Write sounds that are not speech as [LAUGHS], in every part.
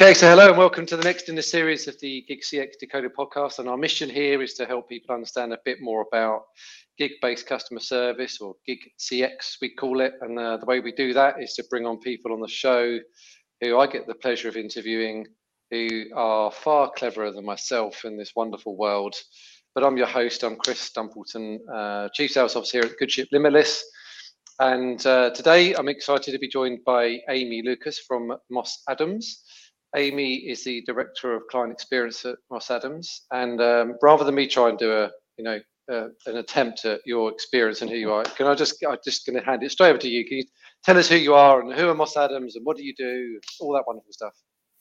Okay, so hello and welcome to the next in the series of the Gig CX Decoded podcast. And our mission here is to help people understand a bit more about gig based customer service or Gig CX, we call it. And uh, the way we do that is to bring on people on the show who I get the pleasure of interviewing who are far cleverer than myself in this wonderful world. But I'm your host, I'm Chris Dumpleton, uh, Chief Sales Officer here at Goodship Limitless. And uh, today I'm excited to be joined by Aimee Lucas from Moss Adams. Aimee is the director of client experience at Moss Adams, and um, rather than me try and do a you know uh, an attempt at your experience and who you are, can I just I'm just going to hand it straight over to you? Can you tell us who you are and who are Moss Adams and what do you do, all that wonderful stuff?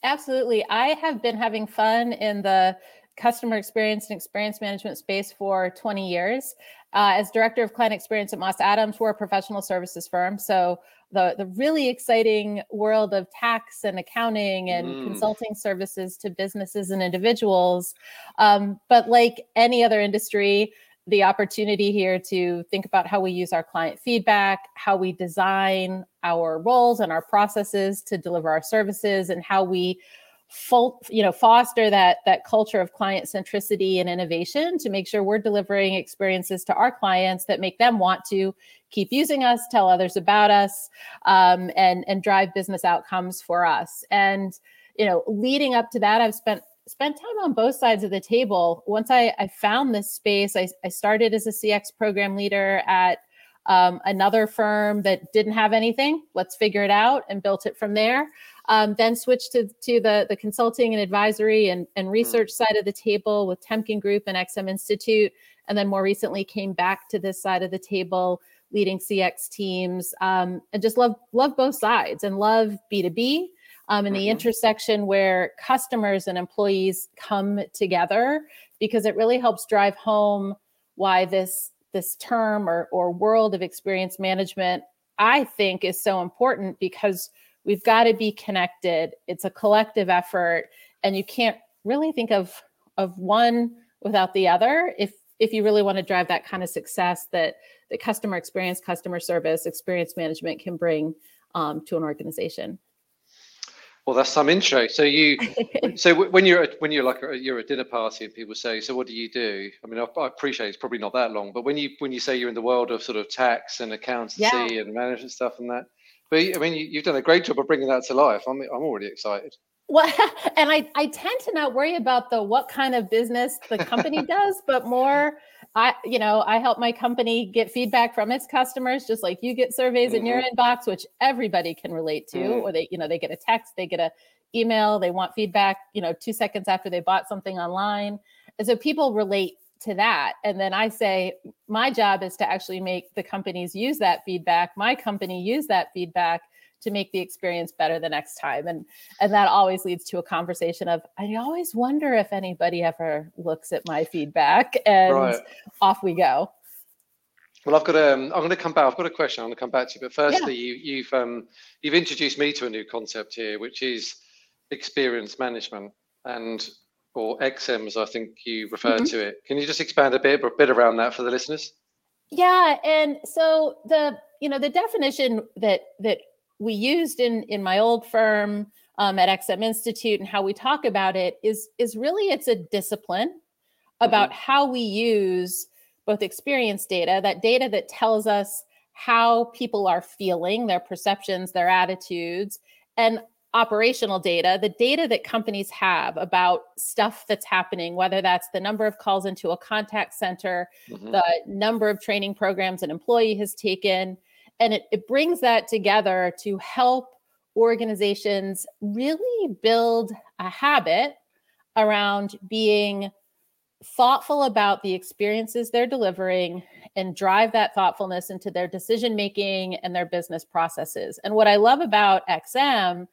Absolutely, I have been having fun in the customer experience and experience management space for 20 years. Uh, as director of client experience at Moss Adams, we're a professional services firm. So the, the really exciting world of tax and accounting and mm. consulting services to businesses and individuals. Um, but like any other industry, the opportunity here to think about how we use our client feedback, how we design our roles and our processes to deliver our services, and how we full, you know foster that that culture of client centricity and innovation to make sure we're delivering experiences to our clients that make them want to keep using us tell others about us um, and and drive business outcomes for us and you know leading up to that i've spent spent time on both sides of the table once i, I found this space I, I started as a cx program leader at um, another firm that didn't have anything let's figure it out and built it from there um, then switched to, to the, the consulting and advisory and, and hmm. research side of the table with Temkin Group and XM Institute. And then more recently came back to this side of the table, leading CX teams, um, and just love love both sides and love B2B um, in the mm-hmm. intersection where customers and employees come together because it really helps drive home why this this term or, or world of experience management I think is so important because we've got to be connected it's a collective effort and you can't really think of of one without the other if if you really want to drive that kind of success that the customer experience customer service experience management can bring um, to an organization well that's some intro so you [LAUGHS] so when you're when you're like a, you're at a dinner party and people say so what do you do i mean I, I, appreciate it's probably not that long but when you when you say you're in the world of sort of tax and accountancy yeah. and management stuff and that but I mean, you, have done a great job of bringing that to life. I'm, I'm already excited. Well, [LAUGHS] and I, I tend to not worry about the what kind of business the company [LAUGHS] does, but more, I, you know, I help my company get feedback from its customers, just like you get surveys mm-hmm. in your mm-hmm. inbox, which everybody can relate to, mm. or they, you know, they get a text, they get a email, they want feedback, you know, two seconds after they bought something online. And so people relate to that and then i say my job is to actually make the companies use that feedback my company use that feedback to make the experience better the next time and and that always leads to a conversation of i always wonder if anybody ever looks at my feedback and right. off we go well i've got um i'm going to come back i've got a question i'm going to come back to you but firstly yeah. you, you've um you've introduced me to a new concept here which is experience management and or XM, as I think you referred mm-hmm. to it. Can you just expand a bit, a bit around that for the listeners? Yeah, and so the you know the definition that that we used in in my old firm um, at XM Institute and how we talk about it is is really it's a discipline about mm-hmm. how we use both experience data, that data that tells us how people are feeling, their perceptions, their attitudes, and operational data, the data that companies have about stuff that's happening, whether that's the number of calls into a contact center, mm-hmm. the number of training programs an employee has taken. And it, it brings that together to help organizations really build a habit around being thoughtful about the experiences they're delivering and drive that thoughtfulness into their decision making and their business processes. And what I love about XM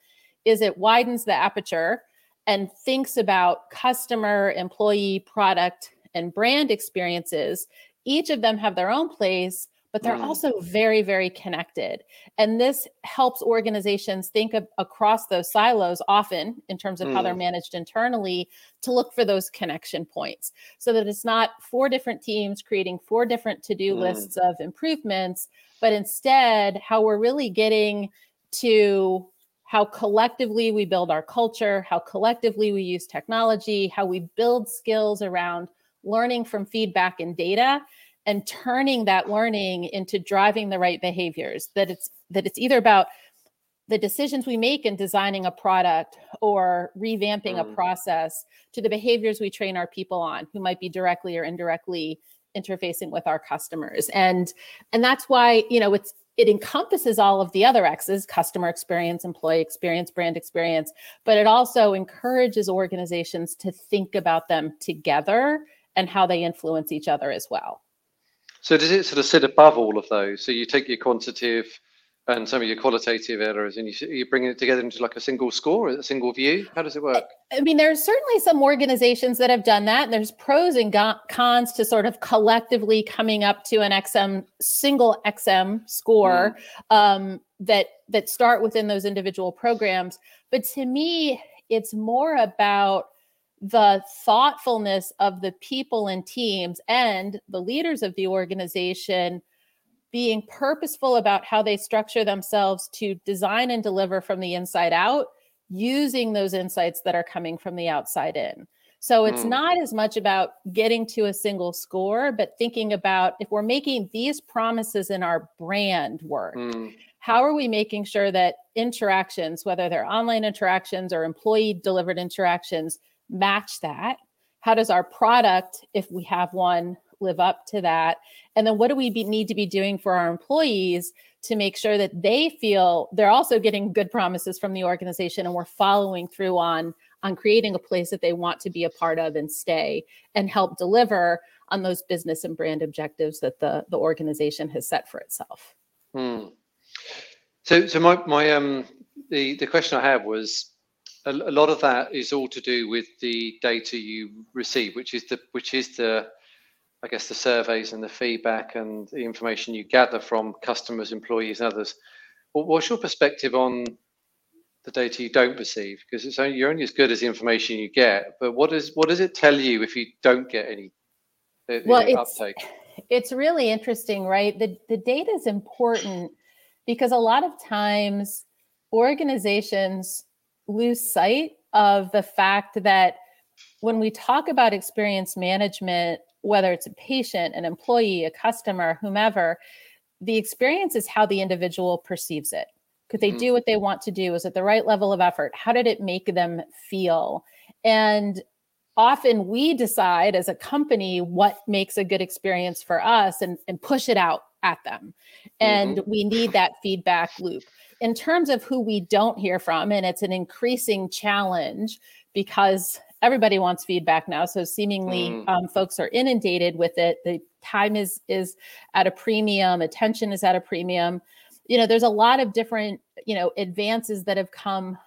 is it widens the aperture and thinks about customer, employee, product, and brand experiences. Each of them have their own place, but they're mm. also very, very connected. And this helps organizations think of across those silos often in terms of mm. how they're mm. managed internally to look for those connection points so that it's not four different teams creating four different to do mm. lists of improvements, but instead how we're really getting to how collectively we build our culture, how collectively we use technology, how we build skills around learning from feedback and data and turning that learning into driving the right behaviors that it's that it's either about the decisions we make in designing a product or revamping mm. a process to the behaviors we train our people on who might be directly or indirectly interfacing with our customers and and that's why you know it's it encompasses all of the other x's customer experience employee experience brand experience but it also encourages organizations to think about them together and how they influence each other as well so does it sort of sit above all of those? So you take your quantitative and some of your qualitative errors and you, you bring it together into like a single score a single view? How does it work? I mean there's certainly some organizations that have done that. And there's pros and cons to sort of collectively coming up to an xm single xm score mm. um, that that start within those individual programs. But to me it's more about the thoughtfulness of the people and teams and the leaders of the organization being purposeful about how they structure themselves to design and deliver from the inside out using those insights that are coming from the outside in. So it's mm. not as much about getting to a single score, but thinking about if we're making these promises in our brand work, mm. how are we making sure that interactions, whether they're online interactions or employee delivered interactions, match that? How does our product, if we have one, live up to that? And then what do we be, need to be doing for our employees to make sure that they feel they're also getting good promises from the organization and we're following through on on creating a place that they want to be a part of and stay and help deliver on those business and brand objectives that the the organization has set for itself. Hmm. So so my my um the the question I have was a, a lot of that is all to do with the data you receive, which is the which is the I guess the surveys and the feedback and the information you gather from customers, employees, and others. what's your perspective on the data you don't receive? Because it's only, you're only as good as the information you get. But what does what does it tell you if you don't get any? Uh, well, it's uptake? it's really interesting, right? The the data is important because a lot of times organizations lose sight of the fact that when we talk about experience management whether it's a patient, an employee, a customer, whomever, the experience is how the individual perceives it. Could they mm-hmm. do what they want to do? Is it the right level of effort? How did it make them feel? And often we decide as a company what makes a good experience for us and, and push it out at them. And mm-hmm. we need that feedback loop. In terms of who we don't hear from, and it's an increasing challenge because everybody wants feedback now so seemingly mm. um, folks are inundated with it the time is is at a premium attention is at a premium you know there's a lot of different you know advances that have come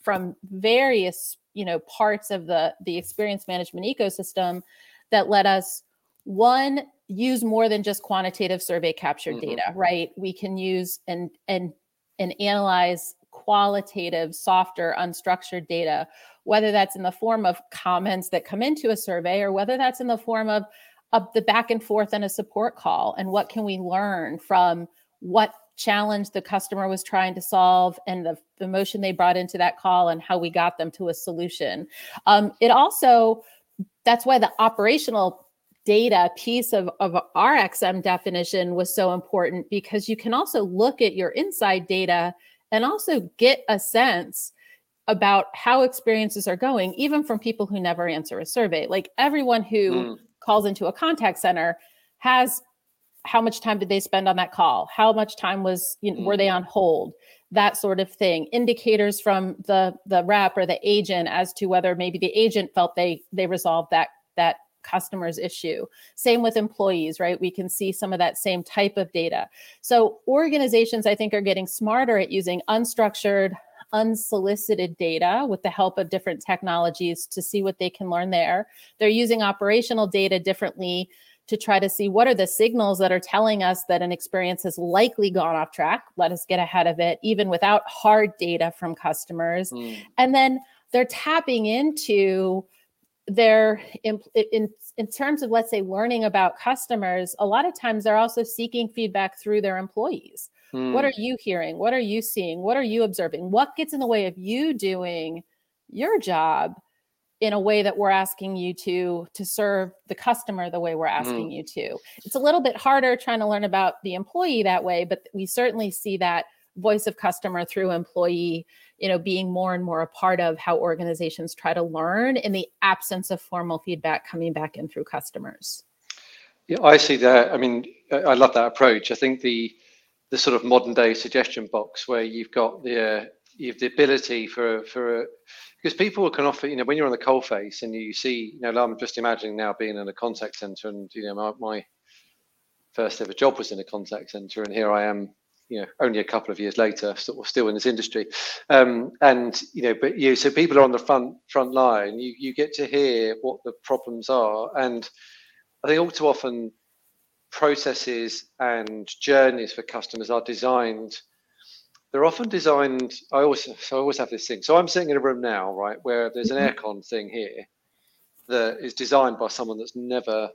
from various you know parts of the the experience management ecosystem that let us one use more than just quantitative survey captured mm-hmm. data right we can use and and and analyze qualitative softer unstructured data whether that's in the form of comments that come into a survey or whether that's in the form of, of the back and forth and a support call and what can we learn from what challenge the customer was trying to solve and the, emotion they brought into that call and how we got them to a solution. Um, it also that's why the operational data piece of, of our xm definition was so important because you can also look at your inside data and also get a sense about how experiences are going, even from people who never answer a survey. Like everyone who mm. calls into a contact center has how much time did they spend on that call? How much time was you know, mm. were they mm. on hold? That sort of thing. Indicators from the the rep or the agent as to whether maybe the agent felt they they resolved that that customer's issue. Same with employees, right? We can see some of that same type of data. So organizations, I think, are getting smarter at using unstructured, unsolicited data with the help of different technologies to see what they can learn there. They're using operational data differently to try to see what are the signals that are telling us that an experience has likely gone off track. Let us get ahead of it, even without hard data from customers. Mm. And then they're tapping into they're in, in in terms of let's say learning about customers a lot of times they're also seeking feedback through their employees mm. what hmm. are you hearing what are you seeing what are you observing what gets in the way of you doing your job in a way that we're asking you to to serve the customer the way we're asking mm. you to it's a little bit harder trying to learn about the employee that way but we certainly see that voice of customer through employee you know being more and more a part of how organizations try to learn in the absence of formal feedback coming back in through customers. Yeah i see that. I mean i love that approach. I think the the sort of modern day suggestion box where you've got the uh, you have the ability for for a because people can offer you know when you're on the coal face and you see you know i'm just imagining now being in a contact center and you know my, my first ever job was in a contact center and here i am you know only a couple of years later still, still in this industry. Um, and you know but you so people are on the front front line. You you get to hear what the problems are. And i think all too often processes and journeys for customers are designed they're often designed i always so i always have this thing. So i'm sitting in a room now right where there's an mm-hmm. aircon thing here that is designed by someone that's never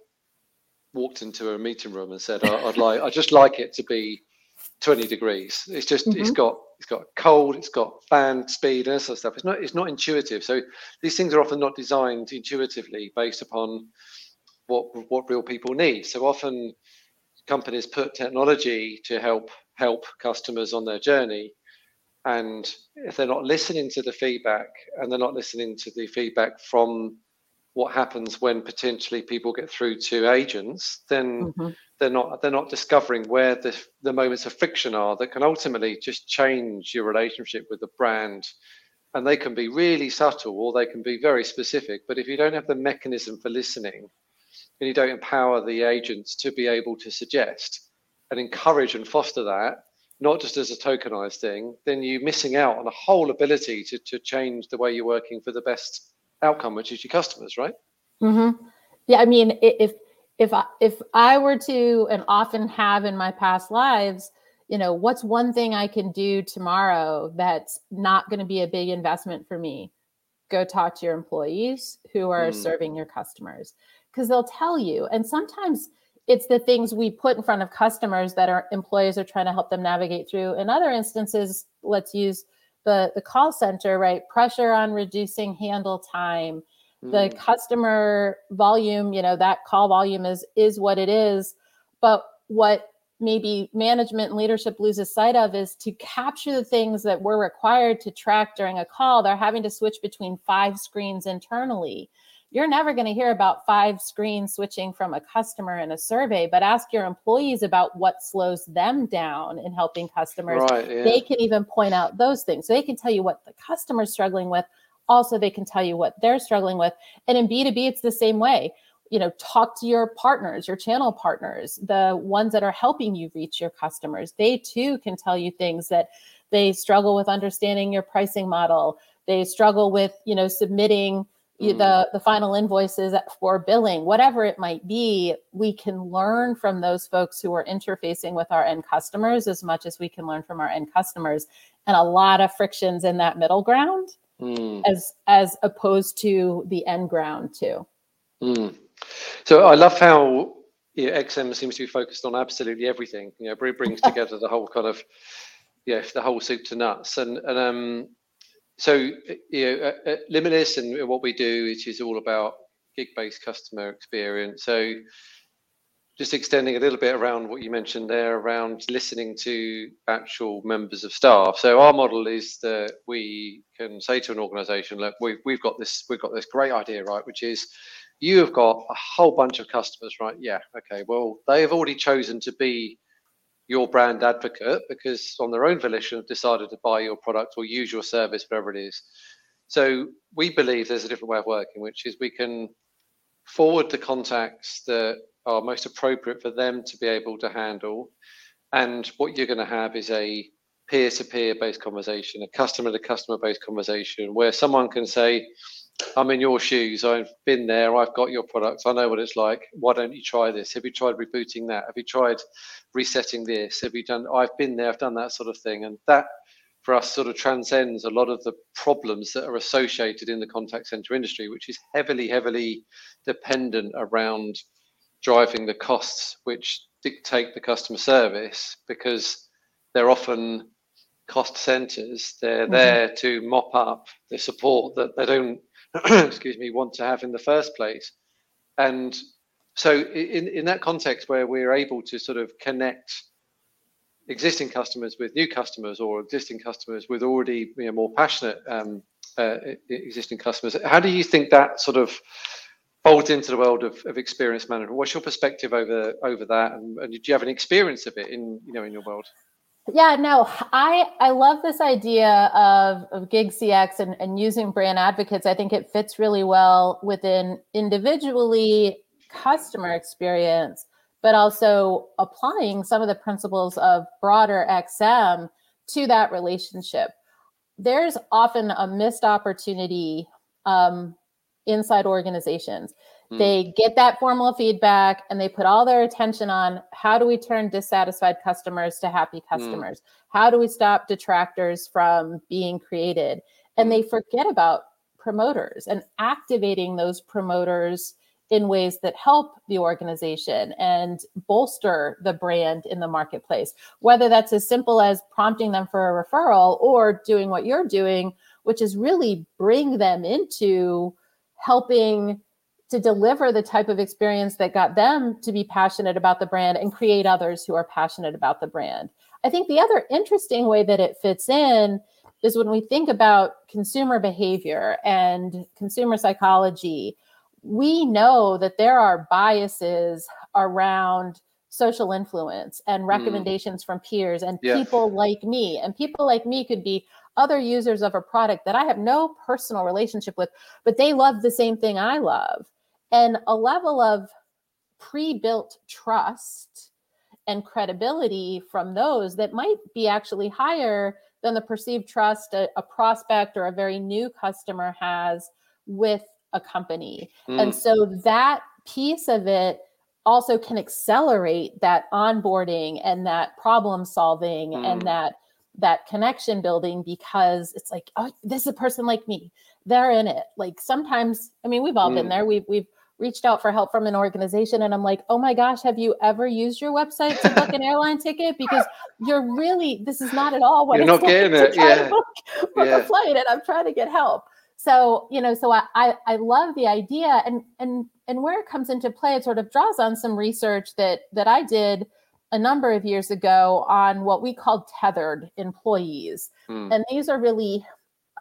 walked into a meeting room and said i'd like i just like it to be 20 degrees. It's just mm-hmm. it's got it's got cold, it's got fan speed and sort of stuff. It's not it's not intuitive. So these things are often not designed intuitively based upon what what real people need. So often companies put technology to help help customers on their journey. And if they're not listening to the feedback and they're not listening to the feedback from what happens when potentially people get through to agents, then mm-hmm they're not they're not discovering where the the moments of friction are that can ultimately just change your relationship with the brand and they can be really subtle or they can be very specific but if you don't have the mechanism for listening and you don't empower the agents to be able to suggest and encourage and foster that not just as a tokenized thing then you're missing out on a whole ability to, to change the way you're working for the best outcome which is your customers right mm-hmm. yeah i mean if if I, if I were to and often have in my past lives, you know, what's one thing I can do tomorrow that's not going to be a big investment for me? Go talk to your employees who are mm. serving your customers because they'll tell you. And sometimes it's the things we put in front of customers that our employees are trying to help them navigate through. In other instances, let's use the the call center, right? Pressure on reducing handle time, the mm. customer volume you know that call volume is is what it is but what maybe management and leadership loses sight of is to capture the things that we're required to track during a call they're having to switch between five screens internally you're never going to hear about five screens switching from a customer in a survey but ask your employees about what slows them down in helping customers right, yeah. they can even point out those things so they can tell you what the customer's struggling with also they can tell you what they're struggling with. And in b2b it's the same way. You know talk to your partners your channel partners the ones that are helping you reach your customers. They too can tell you things that they struggle with understanding your pricing model. They struggle with you know submitting mm. the the final invoices for billing. Whatever it might be we can learn from those folks who are interfacing with our end customers as much as we can learn from our end customers. And a lot of frictions in that middle ground mm. as as opposed to the end ground too. Mm. So I love how you know, XM seems to be focused on absolutely everything. You know, it brings [LAUGHS] together the whole kind of yeah, the whole soup to nuts. And and um, so you know, at, at Limitless and what we do, which is all about gig-based customer experience. So just extending a little bit around what you mentioned there around listening to actual members of staff. So our model is that we can say to an organization, look, we've, we've got this, we've got this great idea, right? Which is you have got a whole bunch of customers, right? Yeah. Okay. Well, they have already chosen to be your brand advocate because on their own volition have decided to buy your product or use your service, whatever it is. So we believe there's a different way of working, which is we can forward the contacts that are most appropriate for them to be able to handle. And what you're going to have is a peer to peer based conversation, a customer to customer based conversation where someone can say, I'm in your shoes. I've been there. I've got your products. I know what it's like. Why don't you try this? Have you tried rebooting that? Have you tried resetting this? Have you done? I've been there. I've done that sort of thing. And that, for us sort of transcends a lot of the problems that are associated in the contact center industry, which is heavily, heavily dependent around driving the costs which dictate the customer service because they're often cost centers. They're mm-hmm. there to mop up the support that they don't, [CLEARS THROAT] excuse me, want to have in the first place. And so in, in that context where we're able to sort of connect existing customers with new customers or existing customers with already you know, more passionate um, uh, existing customers. How do you think that sort of into the world of, of experience management? What's your perspective over over that, and, and do you have an experience of it in you know in your world? Yeah, no, I I love this idea of of gig CX and, and using brand advocates. I think it fits really well within individually customer experience but also applying some of the principles of broader XM to that relationship. There's often a missed opportunity um, inside organizations. Mm. They get that formal feedback and they put all their attention on how do we turn dissatisfied customers to happy hmm. customers? Mm. How do we stop detractors from being created? And they forget about promoters and activating those promoters in ways that help the organization and bolster the brand in the marketplace, whether that's as simple as prompting them for a referral or doing what you're doing, which is really bring them into helping to deliver the type of experience that got them to be passionate about the brand and create others who are passionate about the brand. I think the other interesting way that it fits in is when we think about consumer behavior and consumer psychology we know that there are biases around social influence and mm. recommendations mm. from peers and yeah. people like me. And people like me could be other users of a product that I have no personal relationship with, but they love the same thing I love. And a level of pre built trust and credibility from those that might be actually higher than the perceived trust a, a prospect or a very new customer has with a company. Mm. And so that piece of it also can accelerate that onboarding and that problem solving mm. and that that connection building because it's like oh this is a person like me. They're in it. Like sometimes i mean we've all mm. been there. We've we've reached out for help from an organization and i'm like oh my gosh have you ever used your website to book an airline ticket? Because you're really this is not at all what you're not like getting it. yeah. book, [LAUGHS] book yeah. a flight and i'm trying to get help. So you know so I, I i love the idea and and and where it comes into play it sort of draws on some research that that i did a number of years ago on what we called tethered employees mm. and these are really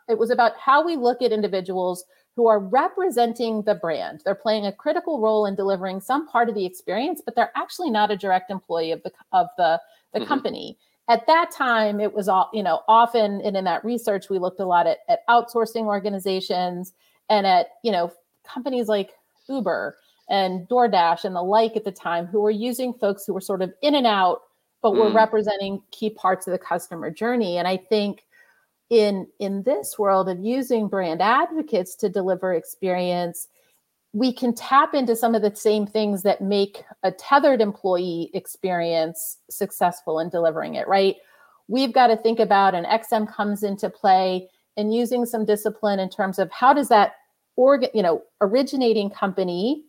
it was about how we look at individuals who are representing the brand they're playing a critical role in delivering some part of the experience but they're actually not a direct employee of the of the the mm-hmm. company at that time it was all you know often and in that research we looked a lot at, at outsourcing organizations and at you know companies like uber and doordash and the like at the time who were using folks who were sort of in and out but were mm. representing key parts of the customer journey and i think in in this world of using brand advocates to deliver experience we can tap into some of the same things that make a tethered employee experience successful in delivering it, right? We've got to think about, and XM comes into play in using some discipline in terms of how does that organ, you know, originating company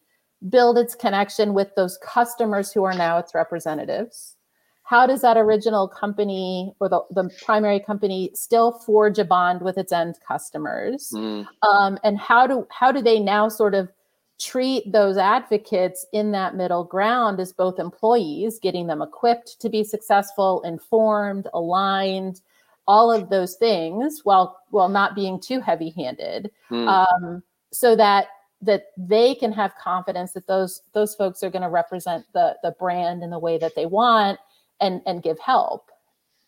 build its connection with those customers who are now its representatives? How does that original company or the, the primary company still forge a bond with its end customers? Mm. Um, and how do how do they now sort of treat those advocates in that middle ground as both employees, getting them equipped to be successful, informed, aligned, all of those things, while while not being too heavy-handed, mm. um, so that that they can have confidence that those those folks are going to represent the the brand in the way that they want and and give help.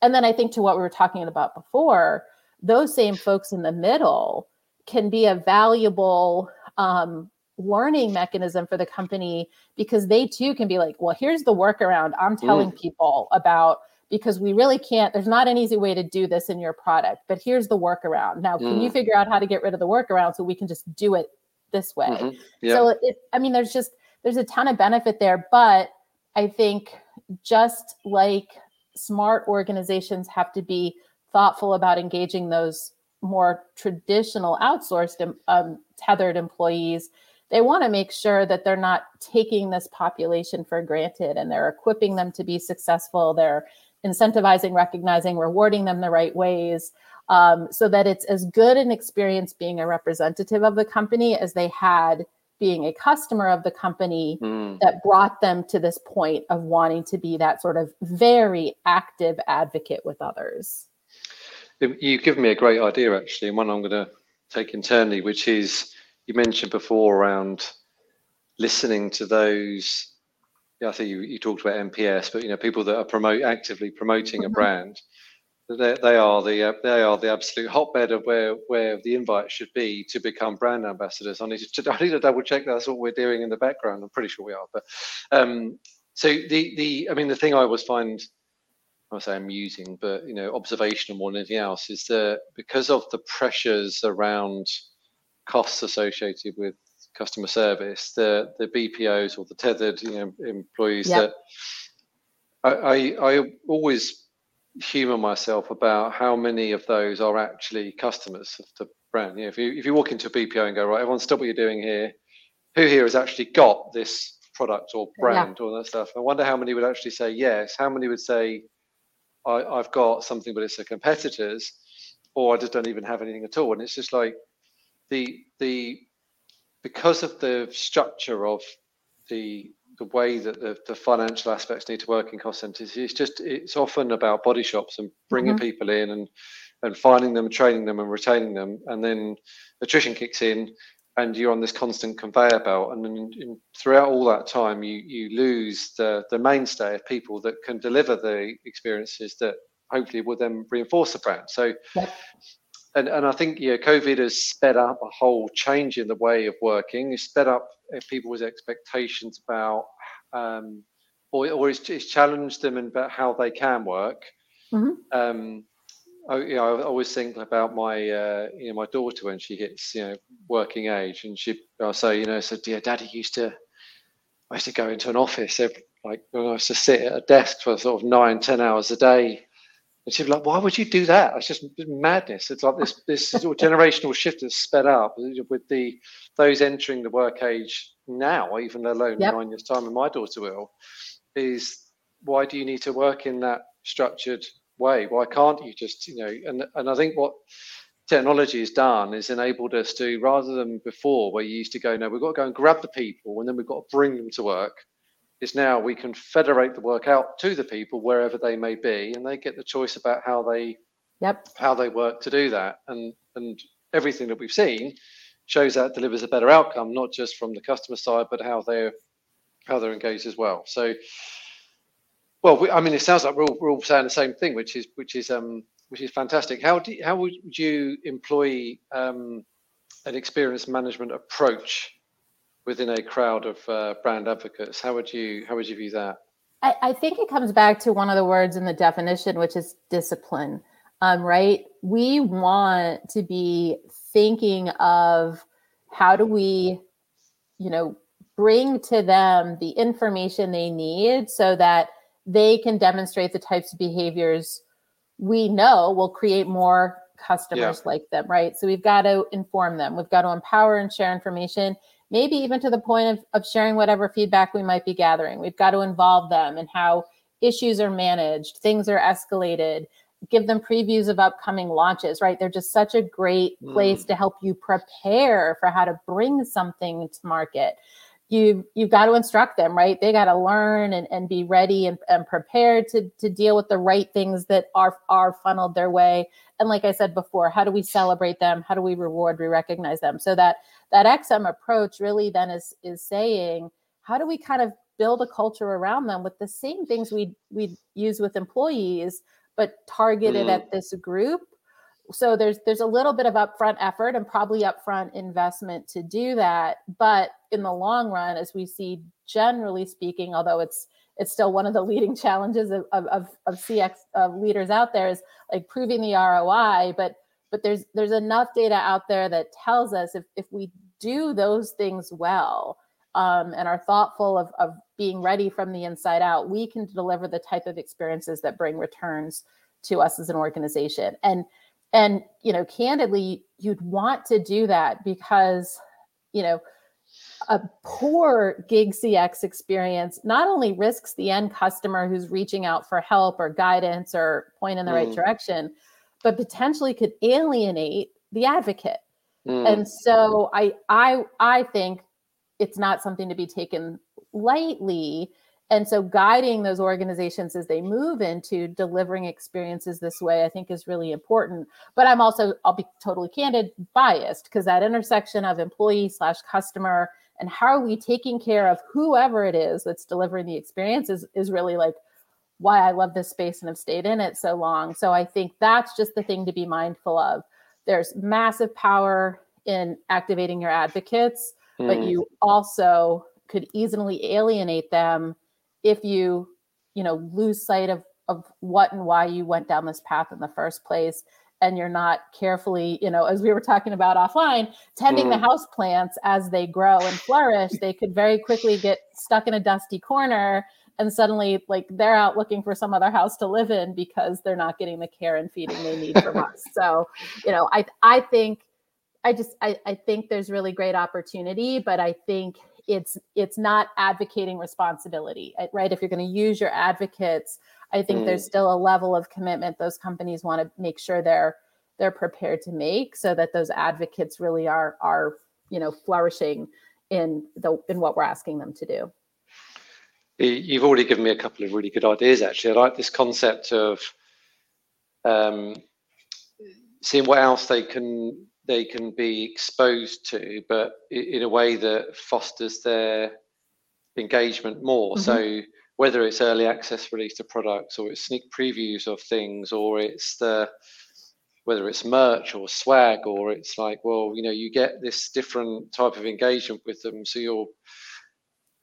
And then I think to what we were talking about before, those same folks in the middle can be a valuable um, learning mechanism for the company because they too can be like, well, here's the workaround I'm telling mm. people about because we really can't, there's not an easy way to do this in your product, but here's the workaround. Now, can you mm. figure out how to get rid of the workaround so we can just do it this way? Mm-hmm. So it, I mean, there's just, there's a ton of benefit there, but I think just like smart organizations have to be thoughtful about engaging those more traditional outsourced um, tethered employees they want to make sure that they're not taking this population for granted and they're equipping them to be successful they're incentivizing recognizing rewarding them the right ways um, so that it's as good an experience being a representative of the company as they had being a customer of the company mm. that brought them to this point of wanting to be that sort of very active advocate with others. You've given me a great idea, actually, and one I'm going to take internally, which is you mentioned before around listening to those. Yeah, I think you, you talked about NPS, but you know, people that are promote actively promoting mm-hmm. a brand they, they are the uh, they are the absolute hotbed of where where the invite should be to become brand ambassadors. I need to [LAUGHS] I need to double check that's what we're doing in the background. I'm pretty sure we are, but um, so the the I mean the thing I always find I say amusing, but you know observational more than anything else is that because of the pressures around costs associated with customer service, the the BPOs or the tethered you know employees yep. that I, I I always humor myself about how many of those are actually customers of the brand. You know, if you if you walk into a BPO and go, right, everyone stop what you're doing here. Who here has actually got this product or brand yeah. or that stuff? I wonder how many would actually say yes. How many would say, I, I've got something, but it's a competitor's, or I just don't even have anything at all. And it's just like the the because of the structure of the the way that the, the financial aspects need to work in cost centers it's just it's often about body shops and bringing mm-hmm. people in and and finding them training them and retaining them. And then attrition kicks in and you're on this constant conveyor belt. And throughout all that time you you lose the the mainstay of people that can deliver the experiences that hopefully will then reinforce the brand. So and, and I think yeah, COVID has sped up a whole change in the way of working. It's sped up people's expectations about, um, or, or it's, it's, challenged them about how they can work. Mm-hmm. Um, I, you know, I always think about my, uh, you know, my daughter when she hits, you know, working age, and she, I'll say, you know, so dear, daddy used to, I used to go into an office every, like I used to sit at a desk for sort of nine, ten hours a day and she'd be like, why would you do that? It's just madness. It's like this this sort of generational shift has sped up with the those entering the work age now, even alone yep. nine years time, and my daughter will, is why do you need to work in that structured way? Why can't you just, you know, and and I think what technology has done is enabled us to rather than before where you used to go, no, we've got to go and grab the people and then we've got to bring them to work is now we can federate the work out to the people wherever they may be, and they get the choice about how they yep. how they work to do that. And and everything that we've seen shows that delivers a better outcome, not just from the customer side, but how they're how they're engaged as well. So, well, we, I mean, it sounds like we're all, we're all saying the same thing, which is which is um which is fantastic. How do how would you employ um, an experience management approach within a crowd of uh, brand advocates. How would you how would you view that? I, I, think it comes back to one of the words in the definition, which is discipline. Um, right? We want to be thinking of how do we, you know, bring to them the information they need so that they can demonstrate the types of behaviors we know will create more customers yeah. like them, right? So we've got to inform them. We've got to empower and share information maybe even to the point of, of sharing whatever feedback we might be gathering. We've got to involve them in how issues are managed, things are escalated, give them previews of upcoming launches, right? They're just such a great place mm. to help you prepare for how to bring something to market. You, you've got to instruct them, right? They got to learn and, and be ready and, and prepared to, to deal with the right things that are, are funneled their way. And like I said before, how do we celebrate them? How do we reward, we recognize them so that that XM approach really then is is saying, how do we kind of build a culture around them with the same things we we use with employees, but targeted mm. at this group? So there's there's a little bit of upfront effort and probably upfront investment to do that, but in the long run, as we see generally speaking, although it's it's still one of the [LAUGHS] leading challenges of, of, of CX of leaders out there is like proving the ROI, but but there's there's enough data out there that tells us if if we do those things well um, and are thoughtful of, of being ready from the inside out, we can deliver the type of experiences that bring returns to us as an organization. And and you know candidly you'd want to do that because you know a poor gig cx experience not only risks the end customer who's reaching out for help or guidance or point in the mm. right direction but potentially could alienate the advocate mm. and so i i i think it's not something to be taken lightly and so guiding those organizations as they move into delivering experiences this way i think is really important. But i'm also i'll be totally candid biased because that intersection of employee slash customer and how are we taking care of whoever it is that's delivering the experience is, is really like why i love this space and have stayed in it so long. So i think that's just the thing to be mindful of. There's massive power in activating your advocates mm. but you also could easily alienate them if you you know lose sight of of what and why you went down this path in the first place and you're not carefully you know as we were talking about offline tending mm. the house plants as they grow and flourish they could very quickly get stuck in a dusty corner and suddenly like they're out looking for some other house to live in because they're not getting the care and feeding they need from us so you know i i think i just I, I think there's really great opportunity but i think it's it's not advocating responsibility uh, right? If you're going to use your advocates i think mm. there's still a level of commitment those companies want to make sure they're they're prepared to make so that those advocates really are are you know flourishing in the in what we're asking them to do. You've already given me a couple of really good ideas actually. I like this concept of um, seeing what else they can they can be exposed to, but in a way that fosters their engagement more. Mm-hmm. So whether it's early access release to products or it's sneak previews of things or it's the whether it's merch or swag or it's like well you know you get this different type of engagement with them so you're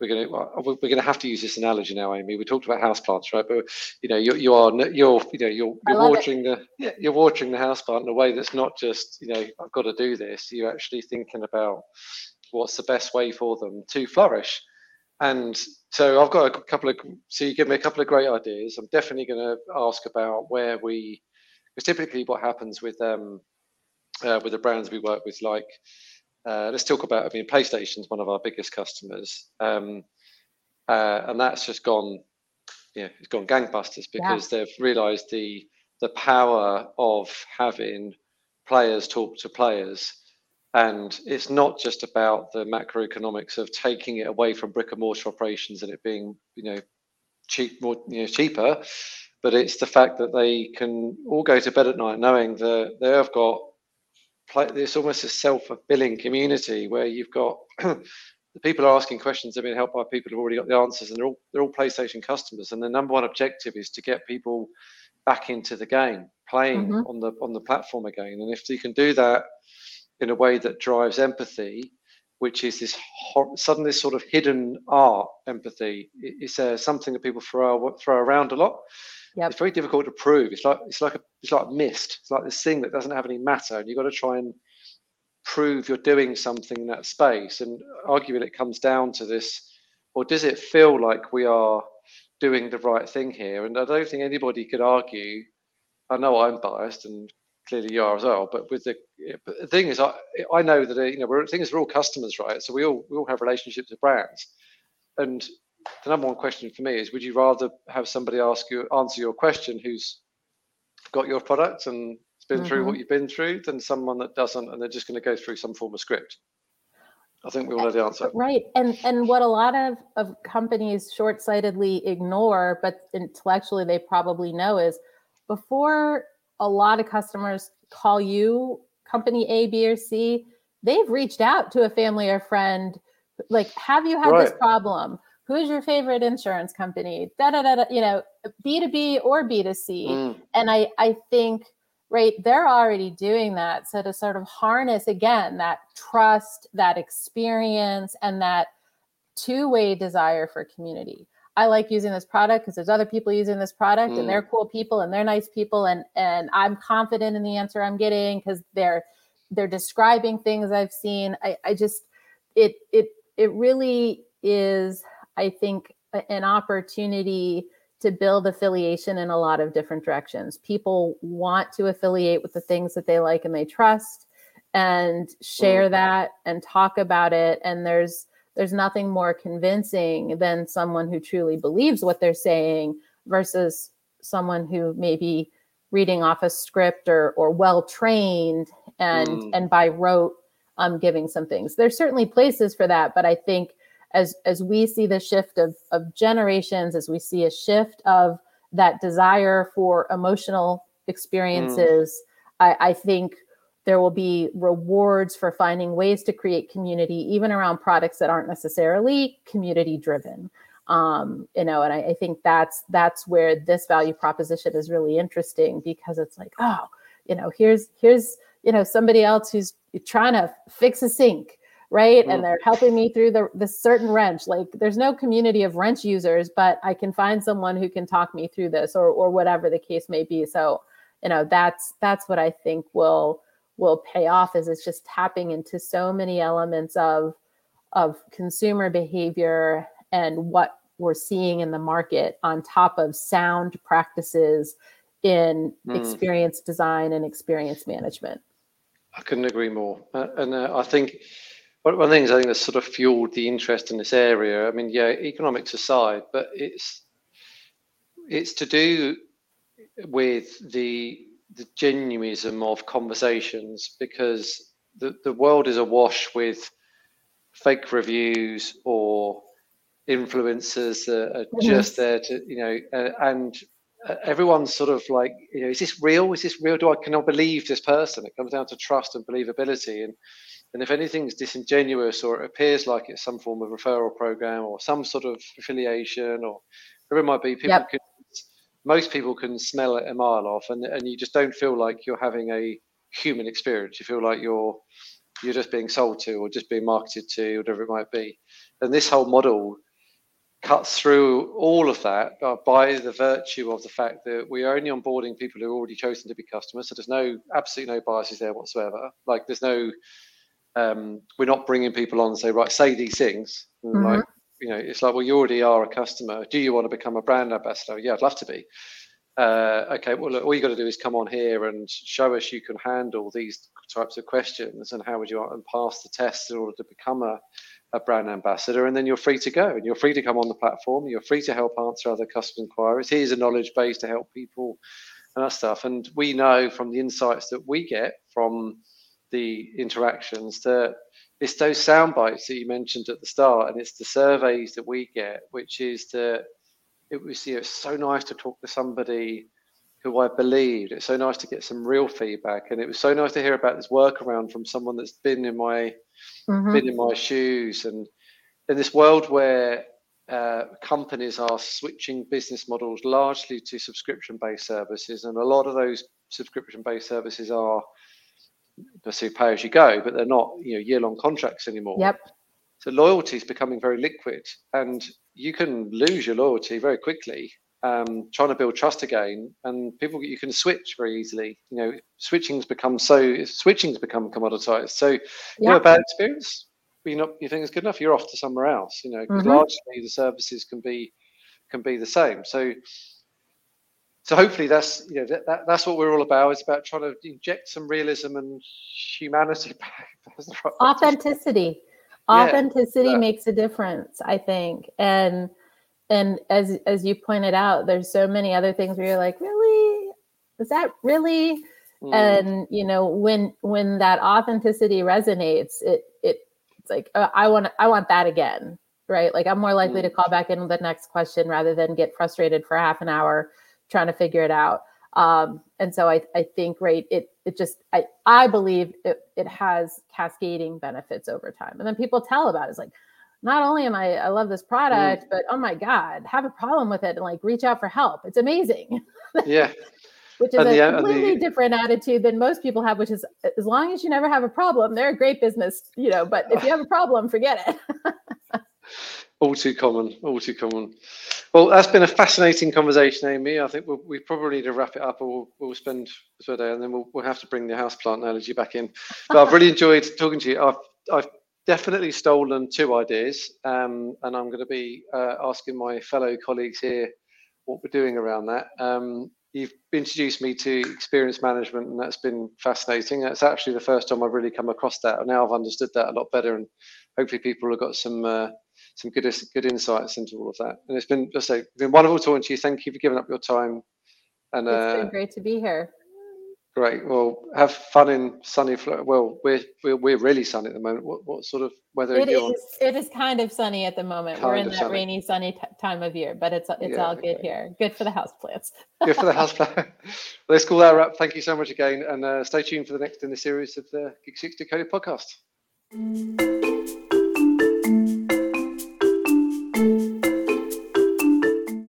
we're going to we're going to have to use this analogy now, Aimee. We talked about houseplants, right? But you know, you you are you're you know you're you're watering it. the yeah, you're watering the houseplant in a way that's not just you know I've got to do this. You're actually thinking about what's the best way for them to flourish. And so I've got a couple of so you give me a couple of great ideas. I'm definitely going to ask about where we because typically what happens with um uh, with the brands we work with like uh, let's talk about. I mean, PlayStation's one of our biggest customers, um, uh, and that's just gone. Yeah, it's gone gangbusters because yeah. they've realised the the power of having players talk to players, and it's not just about the macroeconomics of taking it away from brick and mortar operations and it being, you know, cheap, more you know, cheaper, but it's the fact that they can all go to bed at night knowing that they have got it's almost a self-fulfilling community where you've got [CLEARS THROAT] the people are asking questions they've been helped by people who've already got the answers and they're all they're all playstation customers and the number one objective is to get people back into the game playing mm-hmm. on the on the platform again and if you can do that in a way that drives empathy which is this suddenly sort of hidden art empathy it's uh, something that people throw throw around a lot Yep. It's very difficult to prove. It's like it's like a it's like mist. It's like this thing that doesn't have any matter, and you've got to try and prove you're doing something in that space. And arguably, it comes down to this: or does it feel like we are doing the right thing here? And I don't think anybody could argue. I know I'm biased, and clearly you are as well. But with the, but the thing is, I I know that you know we're the thing is we're all customers, right? So we all we all have relationships with brands, and the number one question for me is would you rather have somebody ask you answer your question who's got your product and has been mm-hmm. through what you've been through than someone that doesn't and they're just going to go through some form of script i think we all know the answer right and and what a lot of of companies short-sightedly ignore but intellectually they probably know is before a lot of customers call you company a b or c they've reached out to a family or friend like have you had right. this problem who's your favorite insurance company? Da da da, da you know b2b or b2c mm. and i i think right they're already doing that. So to sort of harness again that trust that experience and that two-way desire for community. I like using this product because there's other people using this product mm. and they're cool people and they're nice people and and i'm confident in the answer i'm getting because they're they're describing things i've seen. I i just it it it really is I think, an opportunity to build affiliation in a lot of different directions. People want to affiliate with the things that they like and they trust and share mm. that and talk about it and there's there's nothing more convincing than someone who truly believes what they're saying versus someone who may be reading off a script or or well trained and mm. and by rote um giving some things there's certainly places for that but i think as as we see the shift of of generations as we see a shift of that desire for emotional experiences mm. I, I think there will be rewards for finding ways to create community even around products that aren't necessarily community driven um, you know and I, I think that's that's where this value proposition is really interesting because it's like oh you know here's here's you know somebody else who's trying to fix a sink right? Mm. and they're helping me through the the certain wrench. Like there's no community of wrench users but i can find someone who can talk me through this or or whatever the case may be. So you know that's that's what i think will will pay off is it's just tapping into so many elements of of consumer behavior and what we're seeing in the market on top of sound practices in mm. experience design and experience management. I couldn't agree more. Uh, and uh, i think one of the things I think that's sort of fueled the interest in this area. I mean, yeah, economics aside, but it's it's to do with the the genuinism of conversations because the, the world is awash with fake reviews or influencers that are mm-hmm. just there to you know uh, and uh, everyone's sort of like you know is this real is this real do i cannot believe this person it comes down to trust and believability and and if anything's disingenuous or it appears like it's some form of referral program or some sort of affiliation or whatever it might be, people yep. can, most people can smell it a mile off, and and you just don't feel like you're having a human experience. You feel like you're you're just being sold to or just being marketed to, whatever it might be. And this whole model cuts through all of that uh, by the virtue of the fact that we are only onboarding people who are already chosen to be customers. So there's no absolutely no biases there whatsoever. Like there's no um, we're not bringing people on and say, right, say these things. Mm-hmm. Like, you know, it's like, well, you already are a customer. Do you want to become a brand ambassador? Yeah, I'd love to be. Uh, okay, well, look, all you got to do is come on here and show us you can handle these types of questions and how would you and pass the test in order to become a, a brand ambassador. And then you're free to go and you're free to come on the platform. You're free to help answer other customer inquiries. Here's a knowledge base to help people and that stuff. And we know from the insights that we get from the interactions that it's those sound bites that you mentioned at the start and it's the surveys that we get which is that it was you know, it's so nice to talk to somebody who I believed. It's so nice to get some real feedback, and it was so nice to hear about this workaround from someone that's been in my mm-hmm. been in my shoes. And in this world where uh, companies are switching business models largely to subscription-based services, and a lot of those subscription-based services are pursue pay as you go, but they're not you know year long contracts anymore. Yep. So loyalty is becoming very liquid, and you can lose your loyalty very quickly um, trying to build trust again. And people you can switch very easily. You know, switching's become so switching's become commoditized. So you know, a bad experience. You know, you think it's good enough, you're off to somewhere else. You know, because mm-hmm. largely the services can be can be the same. So so hopefully that's you know that, that, that's what we're all about. It's about trying to inject some realism and humanity [LAUGHS] back. Authenticity. Authenticity yeah, makes a difference i think. And and as as you pointed out there's so many other things where you're like really? Is that really? Mm. and you know when when that authenticity resonates it it it's like uh, i want i want that again right? Like i'm more likely mm. to call back in with the next question rather than get frustrated for half an hour trying to figure it out. Um, and so I, I think, right, it it just I I believe it it has cascading benefits over time. And then people tell about it. It's like, not only am I I love this product, mm. but oh my God, have a problem with it and like reach out for help. It's amazing. [LAUGHS] Yeah. which is and a the, completely the, different attitude than most people have, which is as long as you never have a problem, they're a great business, you know, but if you have a problem, forget it. [LAUGHS] all too common, all too common. Well, that's been a fascinating conversation, Aimee. I think we'll, we probably need to wrap it up, or we'll, we'll spend a day, and then we'll, we'll have to bring the houseplant analogy back in. But I've really enjoyed talking to you. I've, I've definitely stolen two ideas, um, and I'm going to be uh, asking my fellow colleagues here what we're doing around that. Um, you've introduced me to experience management, and that's been fascinating. That's actually the first time I've really come across that. Now I've understood that a lot better, and hopefully people have got some uh, some good good insights into all of that. And it's been just say been wonderful talking to you. Thank you for giving up your time. And uh, it's been great to be here. Great. Well, have fun in sunny. Well, we're, we're we're really sunny at the moment. What what sort of weather? It is. It is kind of sunny at the moment. Kind we're in that sunny. rainy, sunny t- time of year, but it's it's yeah, all good okay. here. Good for the house plants. good for the house plant. [LAUGHS] Let's call that wrap. Thank you so much again, and uh, stay tuned for the next in the series of the GigCX Decoded podcast.